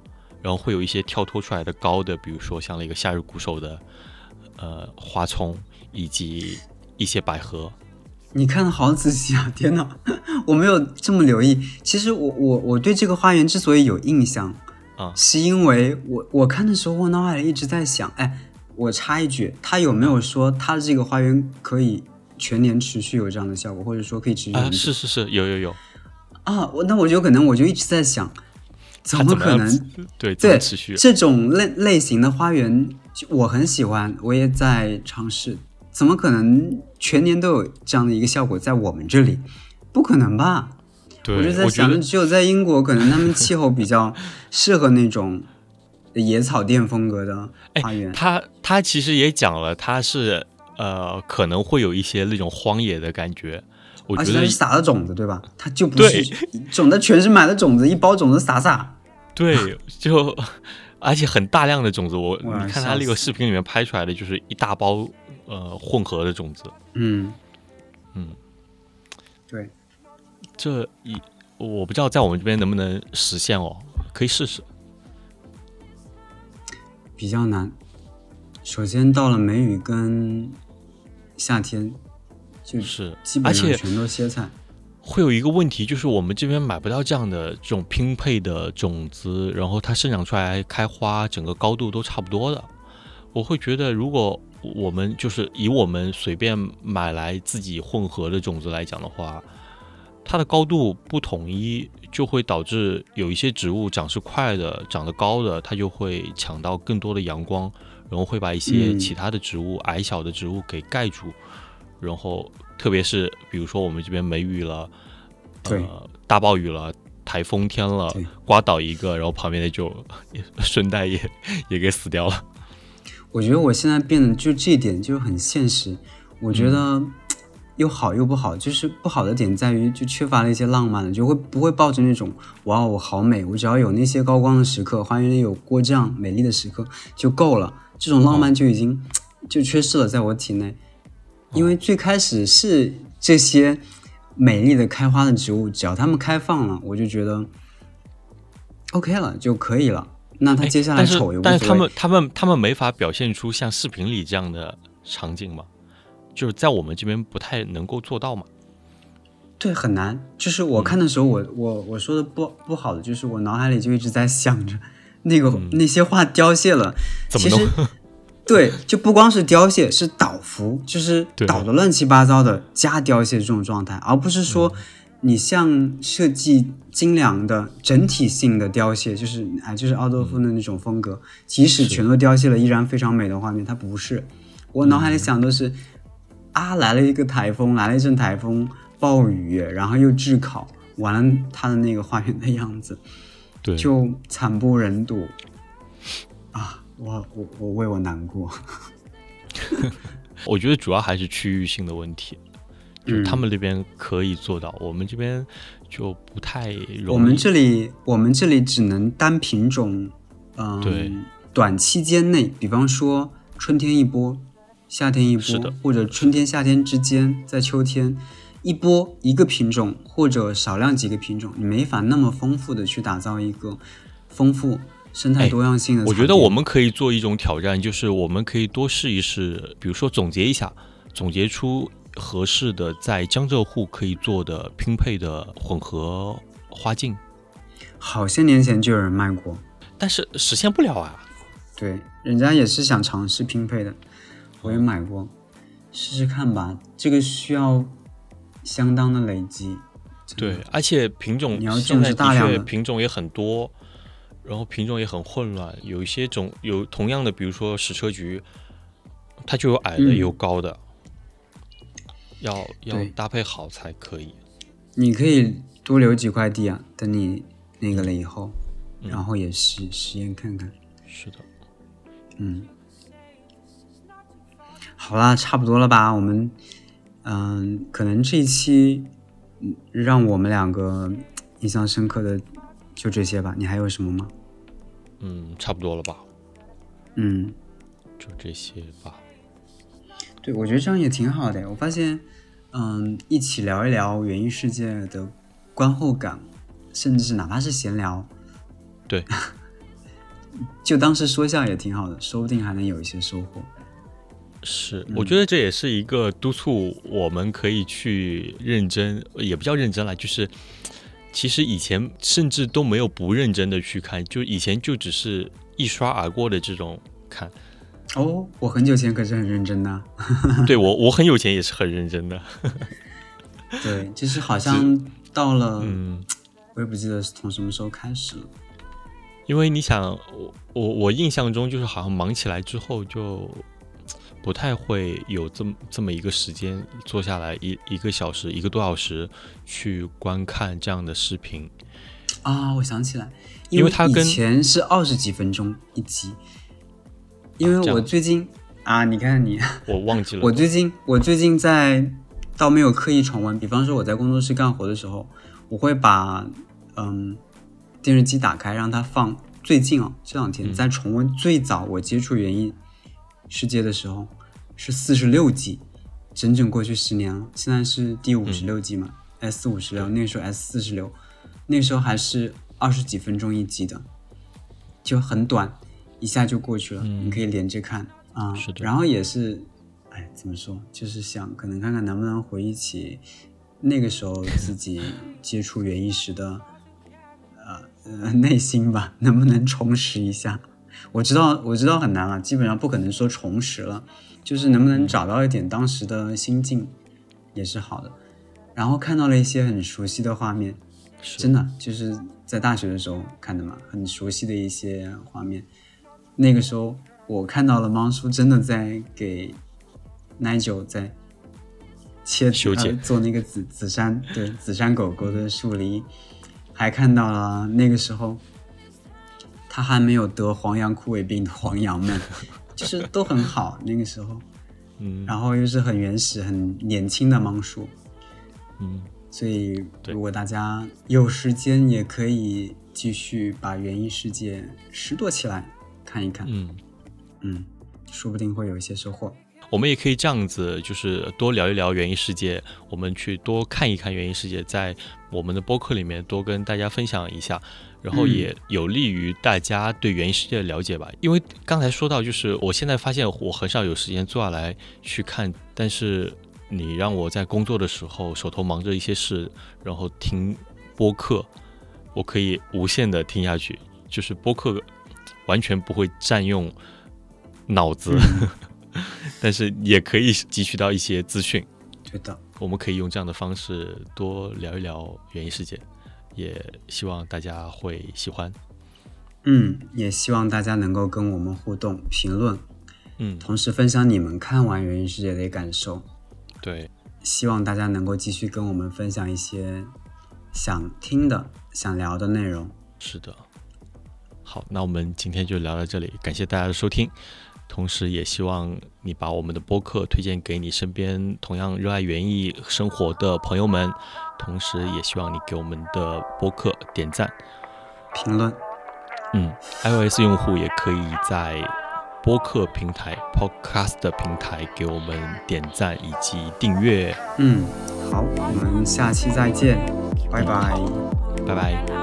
然后会有一些跳脱出来的高的，比如说像那个夏日鼓手的呃花丛，以及一些百合。你看的好仔细啊！天哪，我没有这么留意。其实我我我对这个花园之所以有印象啊，是因为我我看的时候，我脑海里一直在想，哎，我插一句，他有没有说他的这个花园可以全年持续有这样的效果，或者说可以持续？啊，是是是，有有有。啊，我那我就可能我就一直在想，怎么可能？对对，持续这种类类型的花园，我很喜欢，我也在尝试。怎么可能全年都有这样的一个效果在我们这里？不可能吧？对，我就在想，只有在英国，可能他们气候比较适合那种野草店风格的花园。他他其实也讲了，他是呃可能会有一些那种荒野的感觉。我觉得是撒的种子，对吧？它就不是种的，全是买的种子，一包种子撒撒。对，就而且很大量的种子。我你看他那个视频里面拍出来的，就是一大包。呃，混合的种子，嗯嗯，对，这一我不知道在我们这边能不能实现哦，可以试试。比较难，首先到了梅雨跟夏天，就是基本上全都歇菜。会有一个问题，就是我们这边买不到这样的这种拼配的种子，然后它生长出来开花，整个高度都差不多的。我会觉得如果。我们就是以我们随便买来自己混合的种子来讲的话，它的高度不统一，就会导致有一些植物长势快的、长得高的，它就会抢到更多的阳光，然后会把一些其他的植物、矮小的植物给盖住。然后，特别是比如说我们这边梅雨了，呃，大暴雨了，台风天了，刮倒一个，然后旁边的就 顺带也也给死掉了。我觉得我现在变得就这一点就很现实，我觉得 又好又不好，就是不好的点在于就缺乏了一些浪漫了，就会不会抱着那种哇我好美，我只要有那些高光的时刻，花园里有过这样美丽的时刻就够了，这种浪漫就已经 就缺失了在我体内，因为最开始是这些美丽的开花的植物，只要它们开放了，我就觉得 OK 了就可以了。那它接下来丑，但是他们他们他们没法表现出像视频里这样的场景吗？就是在我们这边不太能够做到嘛。对，很难。就是我看的时候，我我我说的不不好的，就是我脑海里就一直在想着那个那些画凋谢了。其实对，就不光是凋谢，是倒伏，就是倒的乱七八糟的加凋谢这种状态，而不是说。你像设计精良的整体性的凋谢，就是哎，就是奥多夫的那种风格，即使全都凋谢了，依然非常美的画面，它不是。我脑海里想的是，啊，来了一个台风，来了一阵台风，暴雨，然后又炙烤，完了他的那个画面的样子，对，就惨不忍睹。啊，我我我为我难过。我觉得主要还是区域性的问题。就他们那边可以做到，我们这边就不太容易。我们这里，我们这里只能单品种，嗯，对，短期间内，比方说春天一波，夏天一波，或者春天夏天之间，在秋天一波一个品种，或者少量几个品种，你没法那么丰富的去打造一个丰富生态多样性的。我觉得我们可以做一种挑战，就是我们可以多试一试，比如说总结一下，总结出。合适的在江浙沪可以做的拼配的混合花镜，好些年前就有人卖过，但是实现不了啊。对，人家也是想尝试拼配的，我也买过，试试看吧。这个需要相当的累积。对，而且品种你要种植大量的品种也很多，然后品种也很混乱，有一些种有同样的，比如说矢车菊，它就有矮的，有高的。要要搭配好才可以。你可以多留几块地啊，等你那个了以后，然后也实实验看看。是的，嗯，好啦，差不多了吧？我们嗯，可能这一期让我们两个印象深刻的就这些吧。你还有什么吗？嗯，差不多了吧。嗯，就这些吧。对，我觉得这样也挺好的。我发现。嗯，一起聊一聊园艺世界的观后感，甚至是哪怕是闲聊，对，就当是说笑也挺好的，说不定还能有一些收获。是，我觉得这也是一个督促我们可以去认真，也不叫认真了，就是其实以前甚至都没有不认真的去看，就以前就只是一刷而过的这种看。哦，我很久前可是很认真的。对我，我很有钱也是很认真的。对，就是好像到了，嗯，我也不记得是从什么时候开始了。因为你想，我我我印象中就是好像忙起来之后就。不太会有这么这么一个时间坐下来一一个小时一个多小时去观看这样的视频啊！我想起来，因为它以前是二十几分钟一集，因为我最近啊，你看你，我忘记了，我最近我最近在倒没有刻意重温，比方说我在工作室干活的时候，我会把嗯电视机打开让它放最近啊这两天在重温最早我接触原因。世界的时候是四十六集整整过去十年了。现在是第五十六集嘛，S 五十六，那个时候 S 四十六，那时候还是二十几分钟一集的，就很短，一下就过去了。你可以连着看啊。是的。然后也是，哎，怎么说？就是想可能看看能不能回忆起那个时候自己接触园艺时的呃内心吧，能不能重拾一下？我知道，我知道很难了，基本上不可能说重拾了，就是能不能找到一点当时的心境，也是好的。然后看到了一些很熟悉的画面，真的就是在大学的时候看的嘛，很熟悉的一些画面。那个时候我看到了猫叔真的在给奶酒在切修剪做那个紫紫杉对紫杉狗狗的树篱，还看到了那个时候。他还没有得黄羊枯萎病的黄羊们，就是都很好那个时候，嗯，然后又是很原始、很年轻的芒树，嗯，所以如果大家有时间，也可以继续把园艺世界拾掇起来看一看，嗯。嗯，说不定会有一些收获。我们也可以这样子，就是多聊一聊园艺世界，我们去多看一看园艺世界，在我们的播客里面多跟大家分享一下。然后也有利于大家对原世界的了解吧，因为刚才说到，就是我现在发现我很少有时间坐下来去看，但是你让我在工作的时候手头忙着一些事，然后听播客，我可以无限的听下去，就是播客完全不会占用脑子，但是也可以汲取到一些资讯。对的，我们可以用这样的方式多聊一聊原艺世界。也希望大家会喜欢，嗯，也希望大家能够跟我们互动评论，嗯，同时分享你们看完《原艺世界》的感受。对，希望大家能够继续跟我们分享一些想听的、想聊的内容。是的，好，那我们今天就聊到这里，感谢大家的收听，同时也希望你把我们的播客推荐给你身边同样热爱园艺生活的朋友们。同时，也希望你给我们的播客点赞、评论。嗯，iOS 用户也可以在播客平台 Podcast 平台给我们点赞以及订阅。嗯，好，我们下期再见，拜拜，拜拜。